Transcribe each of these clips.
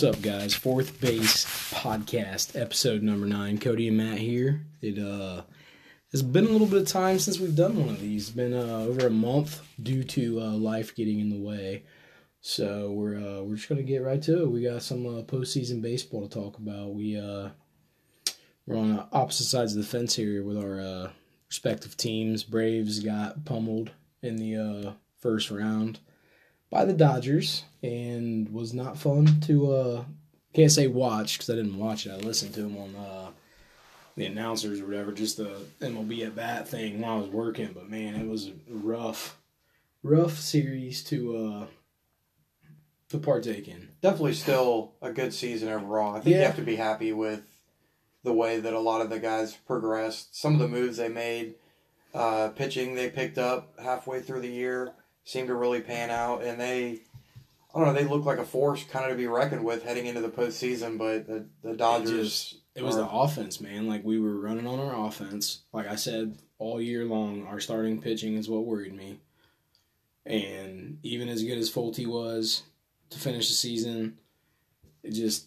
What's up, guys? Fourth Base Podcast, episode number nine. Cody and Matt here. It uh it's been a little bit of time since we've done one of these. It's been uh, over a month due to uh, life getting in the way. So we're uh, we're just gonna get right to it. We got some uh, postseason baseball to talk about. We uh we're on opposite sides of the fence here with our uh, respective teams. Braves got pummeled in the uh, first round by the Dodgers and was not fun to uh can't say watch because I didn't watch it. I listened to them on uh the announcers or whatever, just the MLB at bat thing while I was working. But man, it was a rough, rough series to uh to partake in. Definitely still a good season overall. I think you have to be happy with the way that a lot of the guys progressed. Some of the moves they made, uh, pitching they picked up halfway through the year seemed to really pan out, and they, I don't know, they look like a force kind of to be reckoned with heading into the postseason. But the the Dodgers, It was are- the offense, man. Like we were running on our offense. Like I said all year long, our starting pitching is what worried me. And even as good as Folty was to finish the season, it just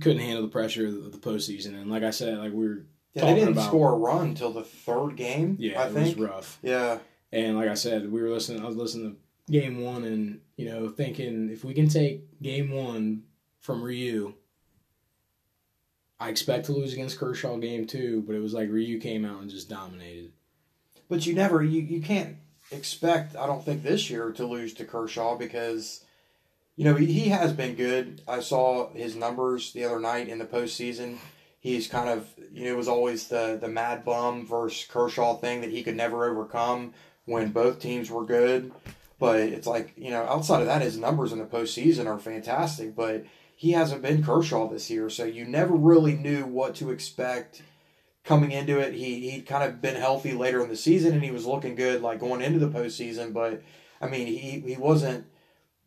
couldn't handle the pressure of the postseason. And like I said, like we were, yeah, they didn't about- score a run until the third game. yeah, I it think. was rough. Yeah, And like I said, we were listening. I was listening to game one, and you know, thinking if we can take game one from Ryu, I expect to lose against Kershaw game two. But it was like Ryu came out and just dominated. But you never you, you can't expect I don't think this year to lose to Kershaw because you know he, he has been good. I saw his numbers the other night in the postseason. He's kind of you know it was always the the MadBum versus Kershaw thing that he could never overcome when both teams were good. But it's like you know outside of that, his numbers in the postseason are fantastic. But he hasn't been Kershaw this year, so you never really knew what to expect coming into it. He he'd kind of been healthy later in the season, and he was looking good like going into the postseason. But I mean, he he wasn't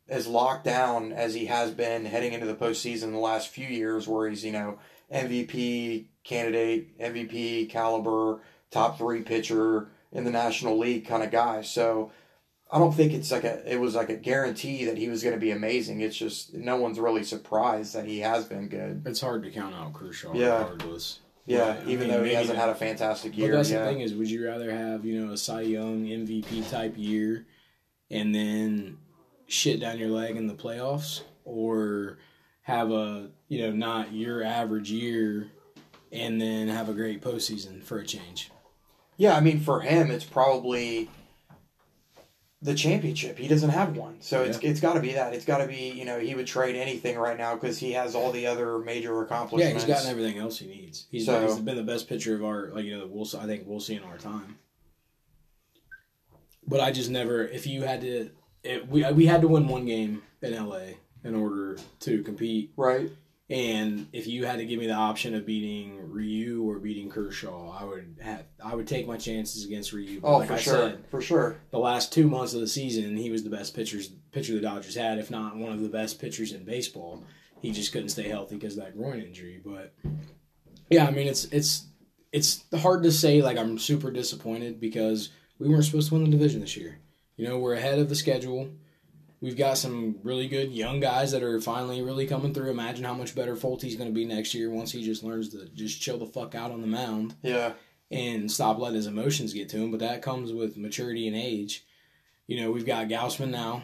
as locked down as he has been heading into the postseason the last few years, where he's you know MVP candidate, MVP caliber, top three pitcher in the National League kind of guy. So. I don't think it's like a it was like a guarantee that he was going to be amazing. It's just no one's really surprised that he has been good. It's hard to count out Kershaw, Yeah. regardless. Yeah, Right. I even mean, though he hasn't had a fantastic But year. that's yeah. the thing is, would you rather have you know a Cy Young MVP type year, and then shit down your leg in the playoffs, or have a you know not your average year, and then have a great postseason for a change? Yeah, I mean, for him, it's probably the championship. He doesn't have one, so it's it's got to be that. It's got to be you know he would trade anything right now because he has all the other major accomplishments. Yeah, he's gotten everything else he needs. He's, So- he's been the best pitcher of our like you know we'll I think we'll see in our time. But I just never if you had to it, we we had to win one game in LA in order to compete right. And if you had to give me the option of beating Ryu or beating Kershaw, I would have I would take my chances against Ryu. But Oh, like for I sure, said, for sure. the last two months of the season, he was the best pitchers pitcher the Dodgers had, if not one of the best pitchers in baseball. He just couldn't stay healthy because of that groin injury. But yeah, I mean it's it's it's hard to say like I'm super disappointed because we weren't supposed to win the division this year. You know, we're ahead of the schedule. We've got some really good young guys that are finally really coming through. Imagine how much better Folty's going to be next year once he just learns to just chill the fuck out on the mound Yeah, and stop letting his emotions get to him. But that comes with maturity and age. You know, we've got Gausman now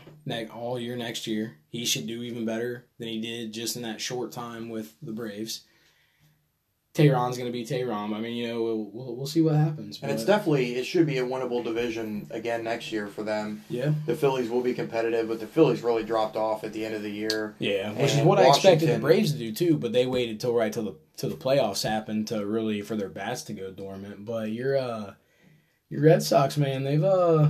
all year next year. He should do even better than he did just in that short time with the Braves. Teheran's going to be Teheran. I mean, you know, we'll, we'll, we'll see what happens. and it's definitely it should be a winnable division again next year for them. yeah, The Phillies will be competitive, but the Phillies really dropped off at the end of the year. yeah, which is And what I expected the Braves to do too. But they waited till right till the till the playoffs happened to really for their bats to go dormant. But your uh, your Red Sox, man, they've uh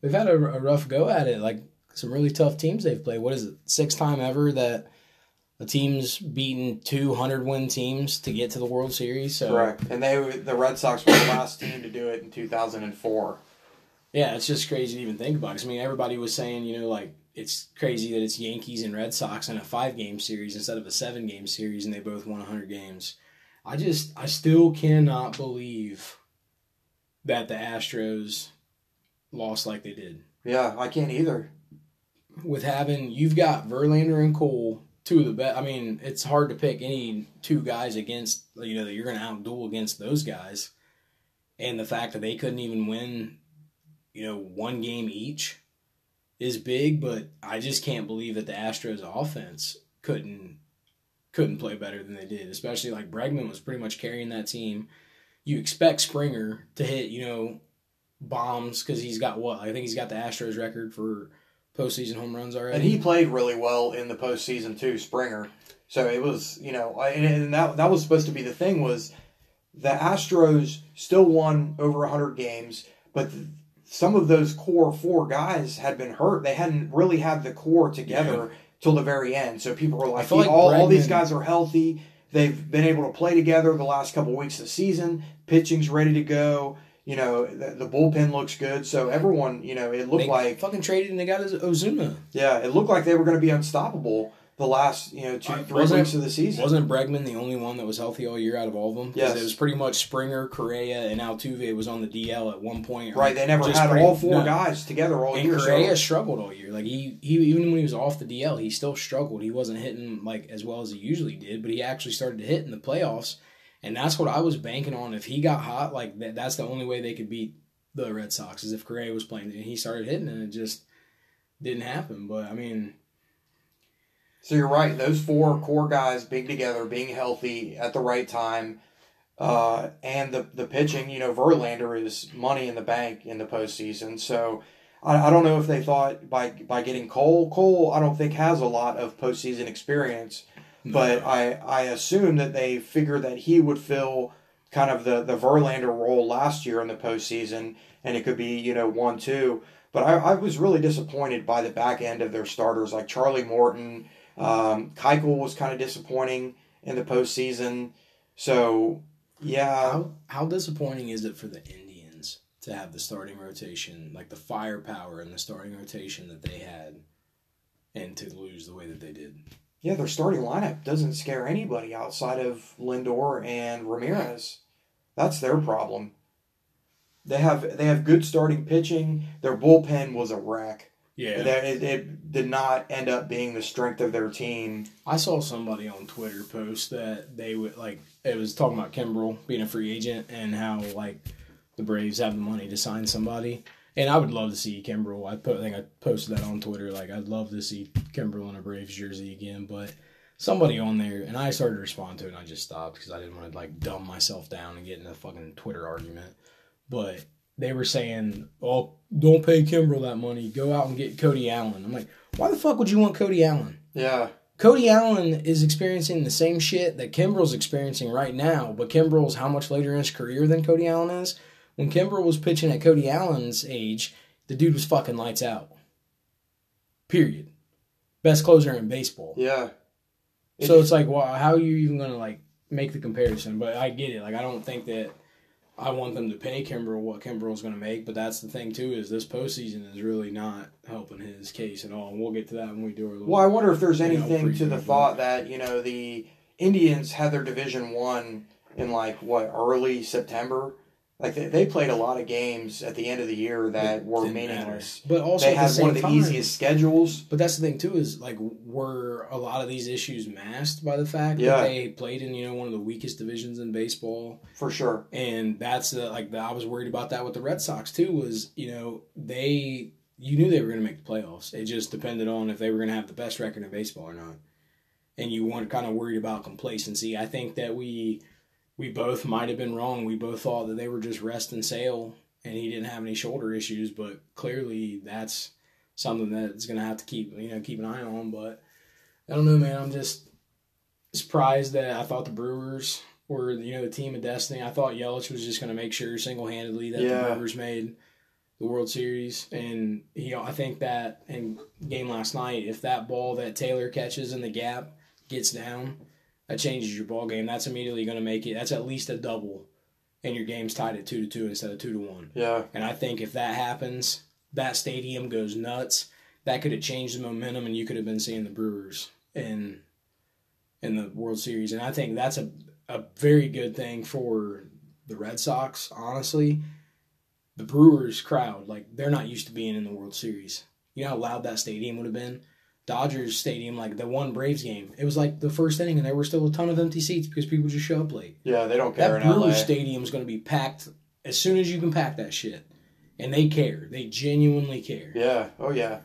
they've had a, a rough go at it. Like some really tough teams they've played. What is it? Sixth time ever that a team's beaten two hundred win teams to get to the World Series. So Correct. And they the Red Sox were the last team to do it in 2004. Yeah, it's just crazy to even think about. 'Cause, I mean, everybody was saying, you know, like it's crazy that it's Yankees and Red Sox in a five game series instead of a seven game series, and they both won hundred games. I just, I still cannot believe that the Astros lost like they did. Yeah, I can't either. With having you've got Verlander and Cole, two of the best. I mean, it's hard to pick any two guys against you know that you're going to outduel against those guys, and the fact that they couldn't even win, you know, one game each, is big. But I just can't believe that the Astros offense couldn't couldn't play better than they did. Especially like Bregman was pretty much carrying that team. You expect Springer to hit you know bombs because he's got what I think he's got the Astros record for postseason home runs already. And he played really well in the postseason too, Springer. So it was, you know, and, and that that was supposed to be the thing was the Astros still won over 100 games, but some of those core four guys had been hurt. They hadn't really had the core together yeah. till the very end. So people were like, like all, all these guys are healthy. They've been able to play together the last couple of weeks of the season. Pitching's ready to go you know, the, the, bullpen looks good. So everyone, you know, it looked they like fucking traded and they got Ozuna. Yeah, it looked like they were going to be unstoppable the last you know two uh, three weeks of the season. Wasn't Bregman the only one that was healthy all year out of all of them? Yes, it was pretty much Springer, Correa, and Altuve was on the DL at one point. Right, they never had pretty, all four no. guys together all and year. Correa so. struggled all year. Like he, he even when he was off the DL, he still struggled. He wasn't hitting like as well as he usually did, but he actually started to hit in the playoffs. And that's what I was banking on. If he got hot, like that, that's the only way they could beat the Red Sox is if Correa was playing and he started hitting and it just didn't happen. But I mean, so you're right. Those four core guys being together, being healthy at the right time, uh, and the the pitching. You know, Verlander is money in the bank in the postseason. So I, I don't know if they thought by by getting Cole. Cole, I don't think has a lot of postseason experience, no. but I I assume that they figured that he would fill kind of the the Verlander role last year in the postseason, and it could be you know one two. But I, I was really disappointed by the back end of their starters, like Charlie Morton. Um, Keuchel was kind of disappointing in the postseason. So yeah, how, how disappointing is it for the Indians to have the starting rotation, like the firepower in the starting rotation that they had, and to lose the way that they did? Yeah, their starting lineup doesn't scare anybody outside of Lindor and Ramirez. That's their problem. They have they have good starting pitching. Their bullpen was a wreck. Yeah, it, it did not end up being the strength of their team. I saw somebody on Twitter post that they would like. It was talking about Kimbrel being a free agent and how like the Braves have the money to sign somebody. And I would love to see Kimbrel. I put, I think I posted that on Twitter. Like I'd love to see Kimbrel in a Braves jersey again. But somebody on there, and I started to respond to it, and I just stopped because I didn't want to like dumb myself down and get in a fucking Twitter argument. But they were saying, "Oh, don't pay Kimbrel that money. Go out and get Cody Allen." I'm like, why the fuck would you want Cody Allen? Yeah. Cody Allen is experiencing the same shit that Kimbrel's experiencing right now, but Kimbrel's how much later in his career than Cody Allen is? When Kimbrel was pitching at Cody Allen's age, the dude was fucking lights out. Period. Best closer in baseball. Yeah. So it's like, well, how are you even going to like make the comparison? But I get it. Like, I don't think that I want them to pay Kimbrel what Kimbrel's going to make. But that's the thing too is this postseason is really not helping his case at all. And we'll get to that when we do our. Little, well, I wonder if there's anything know, to the thought that you know the Indians had their Division won in like what early September like they, they played a lot of games at the end of the year that were meaningless. Matter. But also they had the one of the time, easiest schedules. But that's the thing too is like were a lot of these issues masked by the fact yeah. that they played in you know one of the weakest divisions in baseball for sure. And that's the, like the, I was worried about that with the Red Sox too. Was you know they you knew they were going to make the playoffs. It just depended on if they were going to have the best record in baseball or not. And you weren't kind of worried about complacency. I think that we we both might have been wrong. We both thought that they were just rest and sail and he didn't have any shoulder issues, but clearly that's something that's going to have to keep, you know, keep an eye on. But I don't know, man. I'm just surprised that I thought the Brewers were, you know, the team of destiny. I thought Yelich was just going to make sure single handedly that yeah. the Brewers made the World Series. And, you know, I think that in game last night, if that ball that Taylor catches in the gap gets down, that changes your ball game. That's immediately going to make it. That's at least a double, and your game's tied at two to two instead of two to one. Yeah. And I think if that happens, that stadium goes nuts. That could have changed the momentum, and you could have been seeing the Brewers in in the World Series. And I think that's a a very good thing for the Red Sox. Honestly, the Brewers crowd like they're not used to being in the World Series. You know how loud that stadium would have been Dodgers Stadium, like the one Braves game. It was like the first inning, and there were still a ton of empty seats because people just show up late. Yeah, they don't care That. Brewers Stadium is going to be packed as soon as you can pack that shit, and they care. They genuinely care. Yeah. Oh yeah.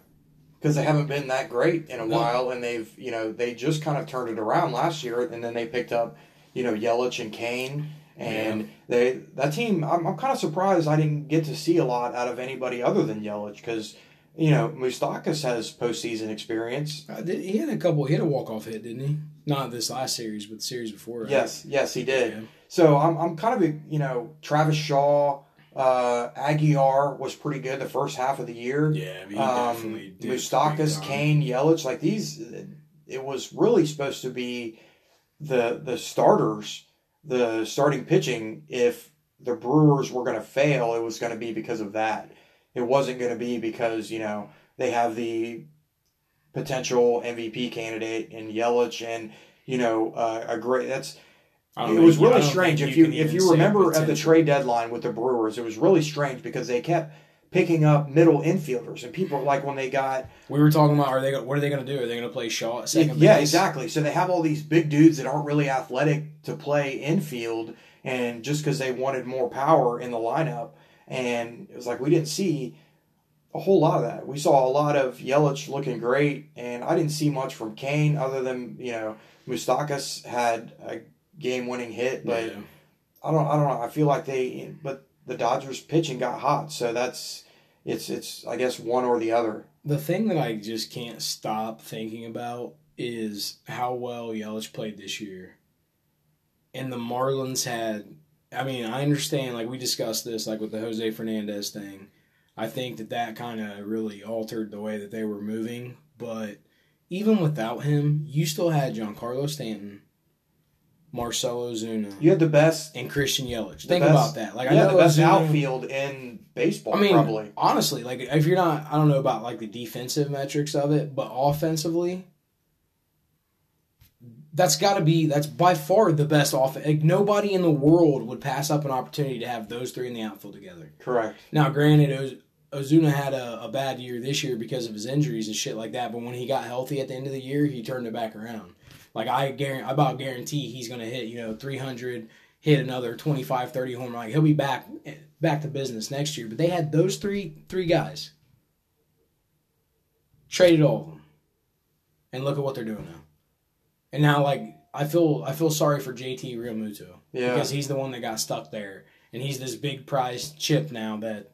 Because they haven't been that great in a No. while, and they've you know they just kind of turned it around last year, and then they picked up you know Yelich and Cain, and they that team. I'm, I'm kind of surprised I didn't get to see a lot out of anybody other than Yelich because you know Moustakas has postseason experience. Uh, did- he had a couple. He had a walk off hit, didn't he? Not this last series, but the series before. Right? Yes, yes, he did. Yeah. So I'm, I'm kind of a, you know Travis Shaw, uh, Aguilar was pretty good the first half of the year. Yeah, he um, definitely. Moustakas. Cain, Yelich, like these, it was really supposed to be the the starters, the starting pitching. If the Brewers were going to fail, it was going to be because of that. It wasn't going to be because you know they have the potential MVP candidate in Yelich and you know uh, a great that's it was really strange if you if you remember at the trade deadline with the Brewers it was really strange because they kept picking up middle infielders and people like when they got We were talking about are they what are they going to do? Are they going to play Shaw at second yeah base? exactly so they have all these big dudes that aren't really athletic to play infield and just because they wanted more power in the lineup and it was like we didn't see a whole lot of that we saw a lot of Yelich looking great and I didn't see much from Cain other than you know Moustakas had a game winning hit but Yeah. I don't I don't know. I feel like they but the Dodgers pitching got hot, so that's it's it's I guess one or the other. The thing that I just can't stop thinking about is how well Yelich played this year. And the Marlins had I mean, I understand like we discussed this like with the Jose Fernandez thing. I think that that kind of really altered the way that they were moving, but even without him, you still had Giancarlo Stanton, Marcell Ozuna, You had the best and Christian Yelich. Think best- about that. Like I know the best Ozuna- outfield in baseball I mean, probably. honestly, like if you're not, I don't know about like the defensive metrics of it, but offensively, that's got to be that's by far the best offense. Like nobody in the world would pass up an opportunity to have those three in the outfield together. Correct. Now, granted, Oz- Ozuna had a, a bad year this year because of his injuries and shit like that. But when he got healthy at the end of the year, he turned it back around. Like I guarantee, I about guarantee he's going to hit you know 300, hit another 25, 30 home run. Like he'll be back back to business next year. But they had those three three guys. Traded all of them, and look at what they're doing now. And now, like I feel, I feel sorry for JT Realmuto Yeah. because he's the one that got stuck there, and he's this big prize chip now that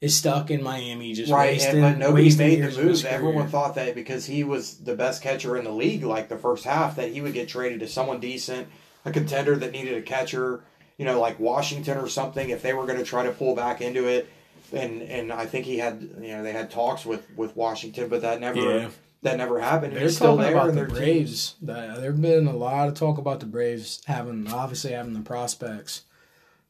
is stuck in Miami, just Right, wasting. and, but nobody made the move. Everyone thought that because he was the best catcher in the league, like the first half, that he would get traded to someone decent, a contender that needed a catcher, you know, like Washington or something. If they were going to try to pull back into it, and and I think he had, you know, they had talks with with Washington, but that never Yeah. That never happened. They're He's still there, about the Braves. There's been a lot of talk about the Braves having, obviously having the prospects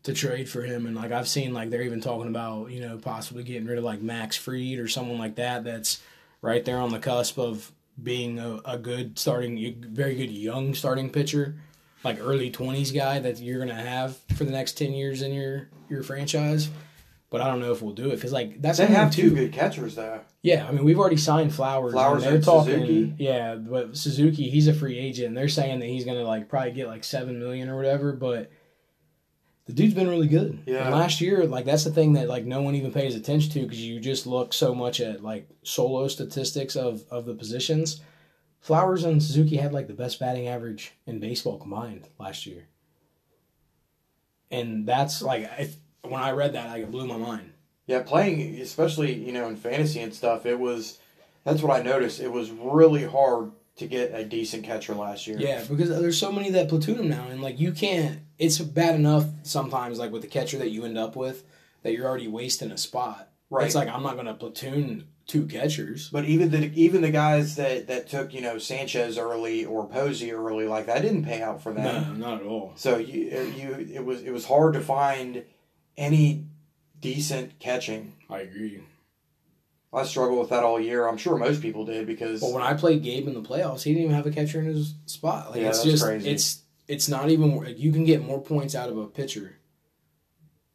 to trade for him, and like I've seen, like they're even talking about, you know, possibly getting rid of like Max Fried or someone like that. That's right there on the cusp of being a, a good starting, very good young starting pitcher, like early twenties guy that you're gonna have for the next ten years in your your franchise. But I don't know if we'll do it because like that's They have two good catchers though. yeah, I mean we've already signed Flowers. Flowers and they're talking. Suzuki? Yeah, but Suzuki, he's a free agent. and They're saying that he's gonna like probably get like seven million or whatever. But the dude's been really good. Yeah. And last year, like that's the thing that like no one even pays attention to because you just look so much at like solo statistics of of the positions. Flowers and Suzuki had like the best batting average in baseball combined last year. And that's like if, when I read that, it blew my mind. Yeah, playing especially you know in fantasy and stuff, it was that's what I noticed. It was really hard to get a decent catcher last year. Yeah, because there's so many that platoon him now, and like you can't. It's bad enough sometimes, like with the catcher that you end up with, that you're already wasting a spot. Right. It's like I'm not going to platoon two catchers. But even the even the guys that that took you know Sanchez early or Posey early, like that didn't pay out for them. No, not at all. So you you it was it was hard to find any decent catching. I agree. I struggled with that all year. I'm sure most people did because But when I played Gabe in the playoffs, he didn't even have a catcher in his spot. Like Yeah, it's that's just crazy. it's it's not even. You can get more points out of a pitcher,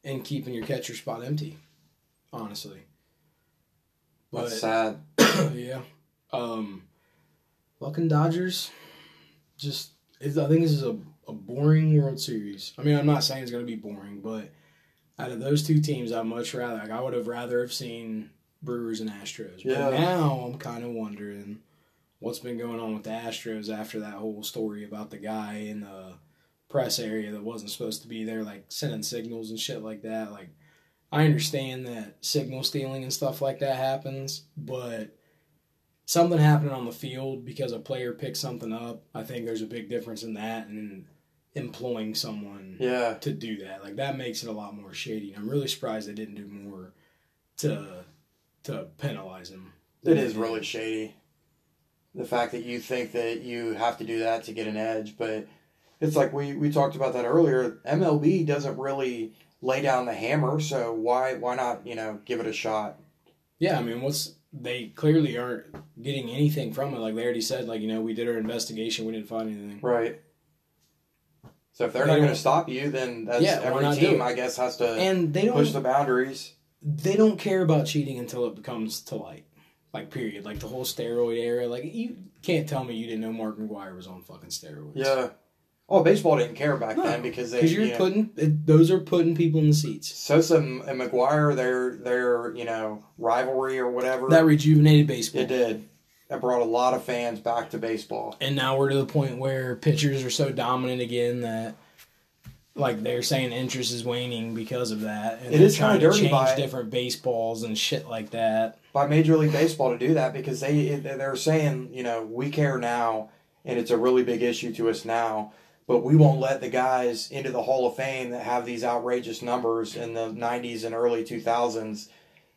and keeping your catcher spot empty. Honestly. But that's sad. yeah. Um, fucking Dodgers. Just, I think this is a, a boring World Series. I mean, I'm not saying it's going to be boring, but out of those two teams, I'd much rather, like, I would have rather have seen Brewers and Astros. But Yeah. now I'm kind of wondering what's been going on with the Astros after that whole story about the guy in the press area that wasn't supposed to be there, like sending signals and shit like that. Like, I understand that signal stealing and stuff like that happens, but something happening on the field because a player picked something up, I think there's a big difference in that and employing someone Yeah. to do that. Like that makes it a lot more shady. I'm really surprised they didn't do more to to penalize him. It is really shady. The fact that you think that you have to do that to get an edge, but it's like we, we talked about that earlier. MLB doesn't really lay down the hammer, so why why not you know give it a shot? Yeah, I mean, what's they clearly aren't getting anything from it. Like they already said, like you know, we did our investigation, we didn't find anything. Right. So if they're They not going to stop you, then that's Yeah, every team? I guess has to And they push don't the boundaries. they don't care about cheating until it becomes to light. Like period. Like the whole steroid era. Like you can't tell me you didn't know Mark McGwire was on fucking steroids. Yeah. Oh, baseball didn't care back No, then because they Because you're you know, putting it, those are putting people in the seats. Sosa and McGwire, their their you know rivalry or whatever. That rejuvenated baseball. it did. It brought a lot of fans back to baseball. And now we're to the point where pitchers are so dominant again that like they're saying interest is waning because of that. And It trying kinda to dirty by change different baseballs and shit like that. by Major League Baseball to do that because they they're saying you know we care now and it's a really big issue to us now, but we won't let the guys into the Hall of Fame that have these outrageous numbers in the '90s and early 2000s,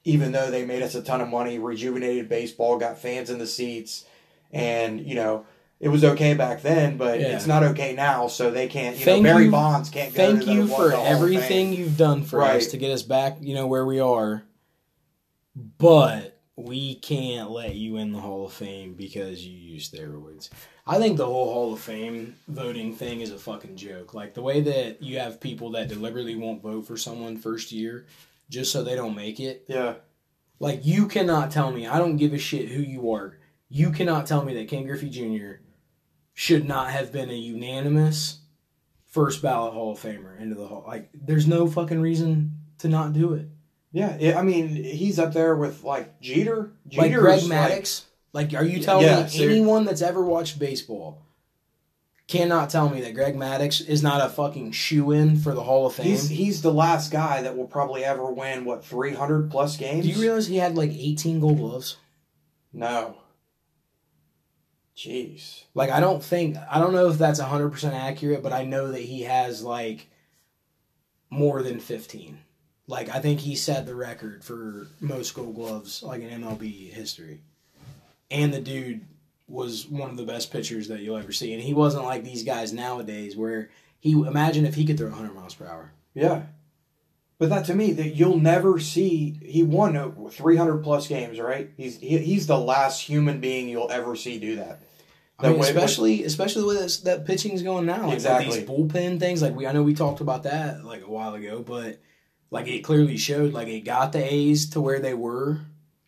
even though they made us a ton of money, rejuvenated baseball, got fans in the seats, and you know. It was okay back then, but Yeah. it's not okay now. So they can't. You Thank know, Barry you- Bonds can't Thank to you for everything you've done for us to get us back, you know, where we are. But we can't let you in the Hall of Fame because you use steroids. I think the whole Hall of Fame voting thing is a fucking joke. Like the way that you have people that deliberately won't vote for someone first year just so they don't make it. Yeah, Like you cannot tell me, I don't give a shit who you are. You cannot tell me that Ken Griffey Jr. should not have been a unanimous first ballot Hall of Famer into the Hall. Like there's no fucking reason to not do it. yeah. it- I mean, he's up there with like Jeter. Like Greg Maddux. Like, are you telling Yeah, me anyone that's ever watched baseball cannot tell me that Greg Maddux is not a fucking shoe in for the Hall of Fame? He's he's the last guy that will probably ever win what three hundred plus games. do you realize he had like 18 gold gloves? No. Jeez. Like I don't think I don't know if that's 100% accurate, but I know that he has like more than 15. Like I think he set the record for most gold gloves like in MLB history. And the dude was one of the best pitchers that you'll ever see. And he wasn't like these guys nowadays where he imagine if he could throw 100 miles per hour. Yeah. But that to me, that you'll never see. He won three hundred plus games, right? He's he, he's the last human being you'll ever see do that. I mean, especially especially the way that, that pitching's going now. Like, Exactly. These bullpen things, like we I know we talked about that like a while ago, but like it clearly showed like it got the A's to where they were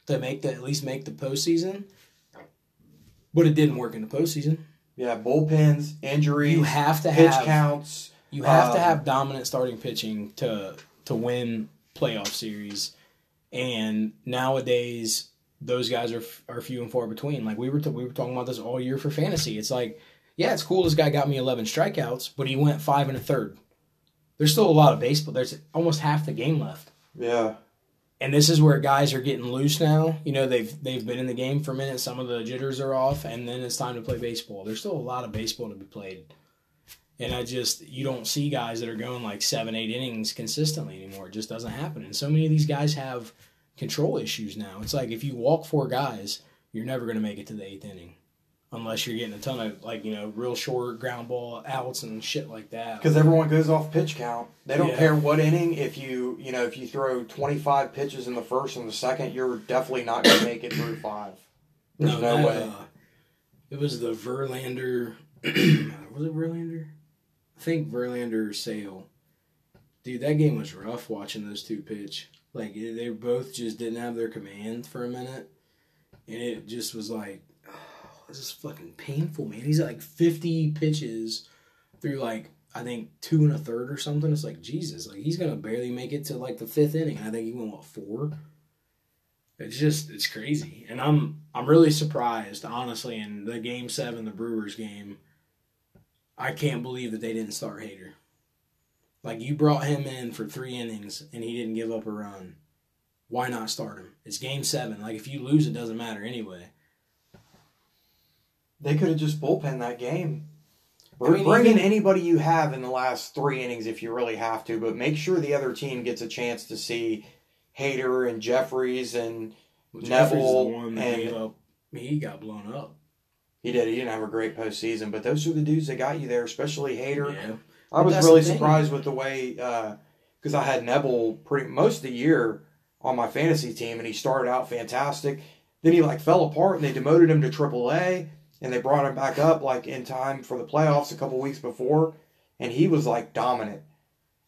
to make the at least make the postseason, but it didn't work in the postseason. Yeah, bullpens, injuries, You have to pitch have counts. you have to um, have dominant starting pitching to to win playoff series, and nowadays those guys are are few and far between. Like we were t- we were talking about this all year for fantasy. It's like, yeah, it's cool. This guy got me eleven strikeouts, but he went five and a third. There's still a lot of baseball. There's almost half the game left, Yeah, and this is where guys are getting loose now. You know, they've they've been in the game for a minute. Some of the jitters are off, and then it's time to play baseball. There's still a lot of baseball to be played. And I just you don't see guys that are going like seven, eight innings consistently anymore. It just doesn't happen. And so many of these guys have control issues now. It's like if you walk four guys, you're never going to make it to the eighth inning, unless you're getting a ton of like you know real short ground ball outs and shit like that. because everyone goes off pitch count. They don't Yeah. care what inning. If you you know if you throw twenty five pitches in the first and the second, you're definitely not going to make it through five. There's no, that, way. uh, it was the Verlander. was it Verlander? I think Verlander or Sale. Dude, that game was rough watching those two pitch. Like they both just didn't have their command for a minute, and it just was like, this is fucking painful, man. He's like 50 pitches through like I think two and a third or something. It's like Jesus, like he's gonna barely make it to like the fifth inning. I think he went what four. It's just it's crazy, and I'm I'm really surprised, honestly. In the game seven, the Brewers game, I can't believe that they didn't start Hader. Like you brought him in for three innings and he didn't give up a run. Why not start him? It's game seven. Like if you lose, it doesn't matter anyway. They could have just bullpen that game. I mean, Bring in anybody you have in the last three innings if you really have to, but make sure the other team gets a chance to see Hader and Jeffress and Well, Knebel the one that and- up. He got blown up. he did. He didn't have a great postseason, but those are the dudes that got you there, especially Hader. Yeah. I was really surprised with the way uh, because I had Knebel pretty most of the year on my fantasy team, and he started out fantastic. Then he like fell apart, and they demoted him to AAA, and they brought him back up like in time for the playoffs a couple weeks before, and he was like dominant.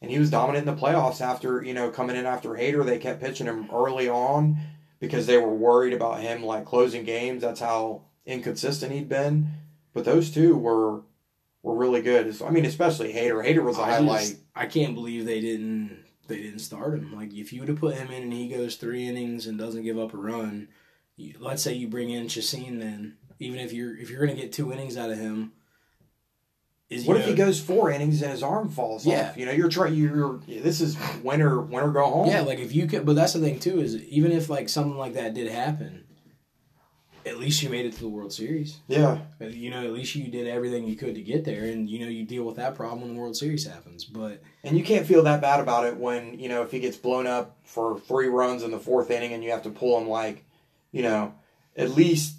And he was dominant in the playoffs after you know coming in after Hader. They kept pitching him early on because they were worried about him like closing games. That's how inconsistent he'd been. But those two were were really good. I mean, especially Hader. Hader was a I, highlight. just, I can't believe they didn't they didn't start him. Like if you would have put him in and he goes three innings and doesn't give up a run, you, let's say you bring in Chacin then, even if you're if you're gonna get two innings out of him, is What you if he goes four innings and his arm falls Yeah. off? You know, you're trying. You're this is winter. Winter go home. Yeah, like if you could, but that's the thing too is even if like something like that did happen, at least you made it to the World Series. yeah. You know, at least you did everything you could to get there, and you know you deal with that problem when the World Series happens. But And you can't feel that bad about it when you know if he gets blown up for three runs in the fourth inning and you have to pull him. Like, you know, at least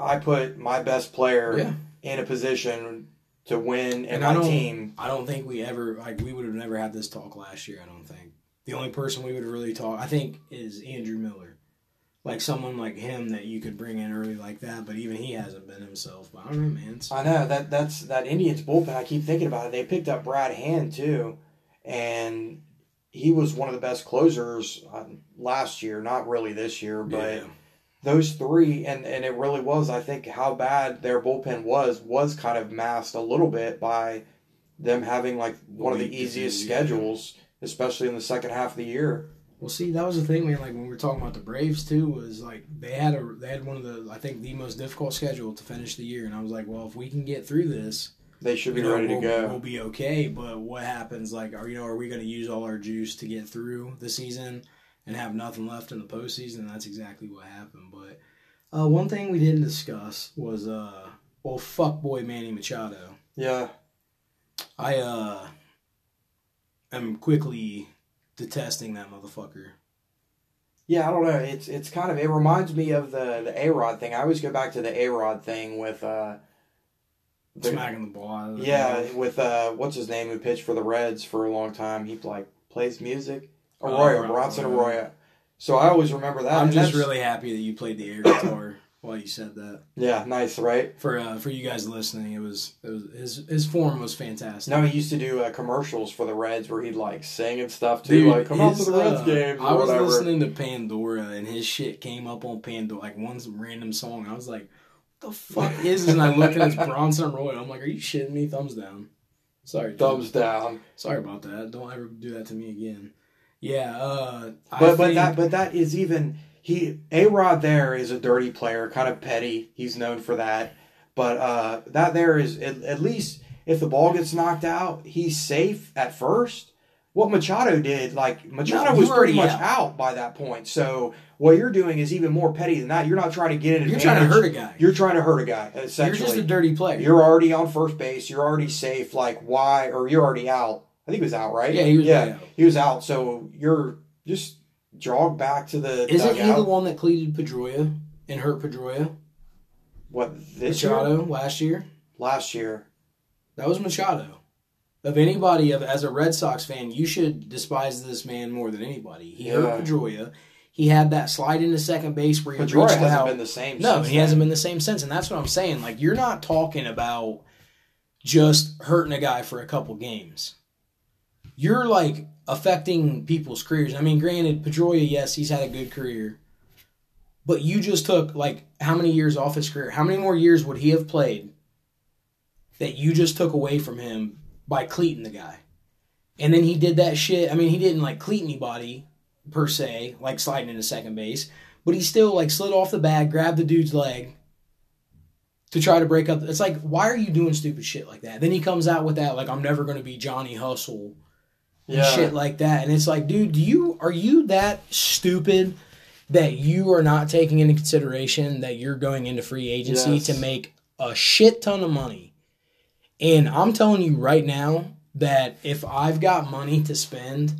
I put my best player yeah, in a position to win, and, And I my don't- team. I don't think we ever like we would have never had this talk last year. I don't think the only person we would have really talked, I think, is Andrew Miller, like someone like him that you could bring in early like that. But even he hasn't been himself. But I don't know, man. I know that that's that Indians bullpen. I keep thinking about it. They picked up Brad Hand too, and he was one of the best closers uh, last year. Not really this year, but yeah. Those three, and and it really was. I think how bad their bullpen was was kind of masked a little bit by them having like one of the easiest do, schedules, especially in the second half of the year. Well, see, that was the thing, man. Like when we were talking about the Braves too, was like they had a they had one of the I think the most difficult schedule to finish the year, and I was like, well, if we can get through this, They should be you know, ready to we'll, go. we'll be okay. But what happens? Like, are you know, are we going to use all our juice to get through the season and have nothing left in the postseason? That's exactly what happened. But uh, one thing we didn't discuss was uh, well, fuck boy Manny Machado. yeah, I uh, am quickly detesting that motherfucker. yeah. I don't know. It's it's kind of it reminds me of the the A Rod thing. I always go back to the A Rod thing with. uh the- Smacking the ball out of the Yeah, with uh, what's his name who pitched for the Reds for a long time. He like plays music. Oh, Arroyo, right, Bronson. Arroyo. So I always remember that. I'm just really happy that you played the air guitar while you said that. yeah, nice, right? For uh, for you guys listening, it was, it was his his form was fantastic. No, he used to do uh, commercials for the Reds where he'd like sing and stuff too, Dude, like come out to the Reds uh, games or I was whatever. listening to Pandora and his shit came up on Pandora, like one random song. I was like, "What the fuck is this?" And I looked at his Bronson Roy. I'm like, "Are you shitting me?" Thumbs down. Sorry, dude. Thumbs down. Sorry about that. Don't ever do that to me again. Yeah, uh, I But but that but that is even he A Rod there is a dirty player, kind of petty. He's known for that. But uh, that there is at, at least if the ball gets knocked out, he's safe at first. What Machado did, like Machado No, was pretty much out. out. by that point. So what you're doing is even more petty than that. You're not trying to get an you're trying to hurt a guy. You're trying to hurt a guy. Essentially, You're just a dirty player. You're already on first base. You're already safe. Like why? Or you're already out. I think he was out, right? Yeah, he was Yeah, out. he was out. So you're just jog back to the Isn't he the one that cleated Pedroia and hurt Pedroia? what this year? Machado last year. Last year. That was Machado. Of anybody, of as a Red Sox fan, you should despise this man more than anybody. He Yeah. hurt Pedroia. He had that slide into second base where he Pedroia reached hasn't out. been the same. no, he hasn't then. been the same since, and that's what I'm saying. Like you're not talking about just hurting a guy for a couple games. You're like affecting people's careers. I mean, granted, Pedroia, yes, he's had a good career, But you just took like how many years off his career? How many more years would he have played that you just took away from him by cleating the guy? And then he did that shit. I mean, he didn't like cleat anybody per se, like sliding into second base, but he still like slid off the bag, grabbed the dude's leg to try to break up. It's like, why are you doing stupid shit like that? Then he comes out with that, like, I'm never going to be Johnny Hustle and Yeah. shit like that. And it's like, dude, do you are you that stupid that you are not taking into consideration that you're going into free agency Yes. to make a shit ton of money? And I'm telling you right now that if I've got money to spend,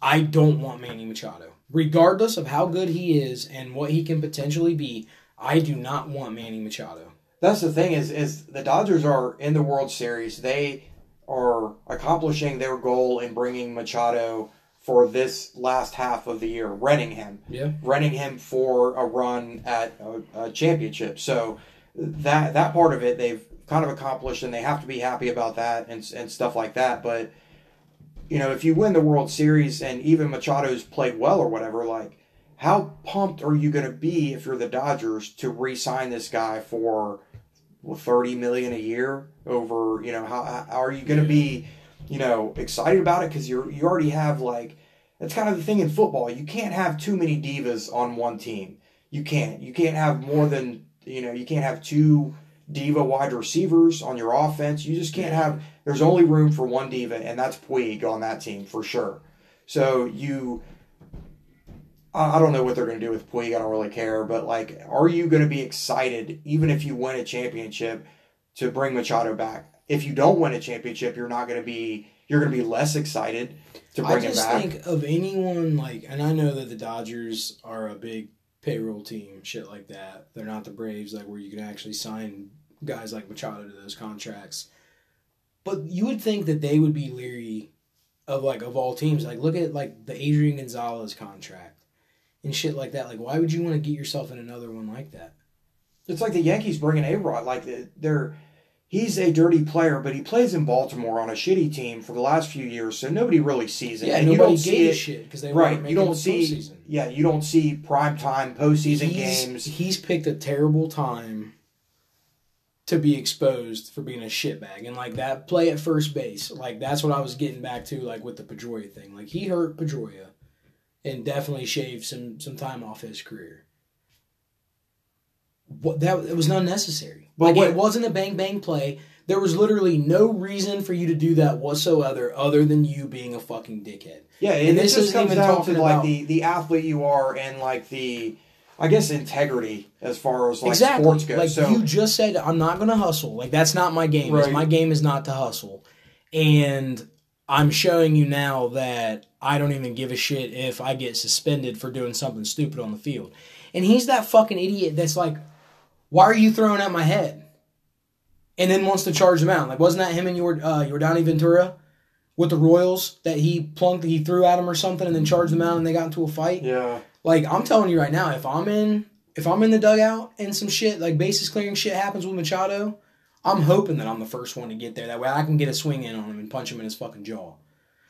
I don't want Manny Machado. Regardless of how good he is and what he can potentially be, I do not want Manny Machado. That's the thing is is the Dodgers are in the World Series. They are accomplishing their goal in bringing Machado for this last half of the year, renting him, Yeah. renting him for a run at a, a championship. So that that part of it they've kind of accomplished, and they have to be happy about that and and stuff like that. But you know, if you win the World Series and even Machado's played well or whatever, like how pumped are you going to be if you're the Dodgers to re-sign this guy for well, 30 million a year over, you know, how, how are you going to be, you know, excited about it cuz you're you already have like that's kind of the thing in football. You can't have too many divas on one team. You can't. You can't have more than, you know, you can't have two diva wide receivers on your offense. You just can't have there's only room for one diva and that's Puig on that team for sure. So you I don't know what they're going to do with Puig. I don't really care. But, like, are you going to be excited, even if you win a championship, to bring Machado back? If you don't win a championship, you're not going to be, you're going to be less excited to bring him back. I him just back. think of anyone like, and I know that the Dodgers are a big payroll team, shit like that. They're not the Braves, like where you can actually sign guys like Machado to those contracts. But you would think that they would be leery of like of all teams. Like look at like the Adrian Gonzalez contract and shit like that. Like why would you want to get yourself in another one like that? It's like the Yankees bringing A Rod. Like, uh, they're, he's a dirty player, but he plays in Baltimore on a shitty team for the last few years, so nobody really sees it. Yeah, and you don't see gave a it. shit because they Right, you don't see, postseason. yeah, you don't see prime time postseason he's, games. He's picked a terrible time to be exposed for being a shitbag. And like that play at first base, like that's what I was getting back to, like with the Pedroia thing. Like he hurt Pedroia and definitely shaved some some time off his career. What that it was unnecessary. But like what- it wasn't a bang bang play. There was literally no reason for you to do that whatsoever, other than you being a fucking dickhead. Yeah, And and, this this just comes down to like about- the the athlete you are and like the, I guess integrity as far as like exactly. sports goes. Like so you just said, I'm not going to hustle. Like that's not my game. Right. My game is not to hustle, and I'm showing you now that I don't even give a shit if I get suspended for doing something stupid on the field. And he's that fucking idiot that's like, "Why are you throwing at my head?" And then wants to charge him out. Like wasn't that him and your uh, Yordano Ventura with the Royals that he plunked, he threw at him or something, and then charged them out, and they got into a fight. yeah, Like I'm telling you right now, if I'm in if I'm in the dugout and some shit like bases clearing shit happens with Machado, I'm hoping that I'm the first one to get there. That way I can get a swing in on him and punch him in his fucking jaw.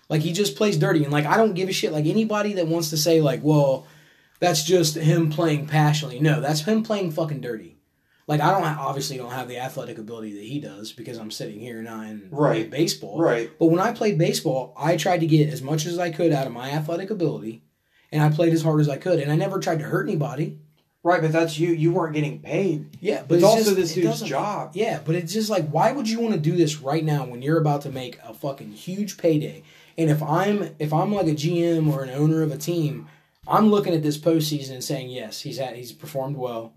Like he just plays dirty and like I don't give a shit. Like anybody that wants to say like, well, that's just him playing passionately. No, that's him playing fucking dirty. Like I don't obviously don't have the athletic ability that he does because I'm sitting here not in Right. baseball. right. But when I played baseball, I tried to get as much as I could out of my athletic ability, and I played as hard as I could, and I never tried to hurt anybody. Right, but that's you. You weren't getting paid. Yeah, but it's it's also just- this dude's job. Yeah, but it's just like, why would you want to do this right now when you're about to make a fucking huge payday? And if I'm if I'm like a GM or an owner of a team, I'm looking at this postseason and saying, yes, he's had he's performed well.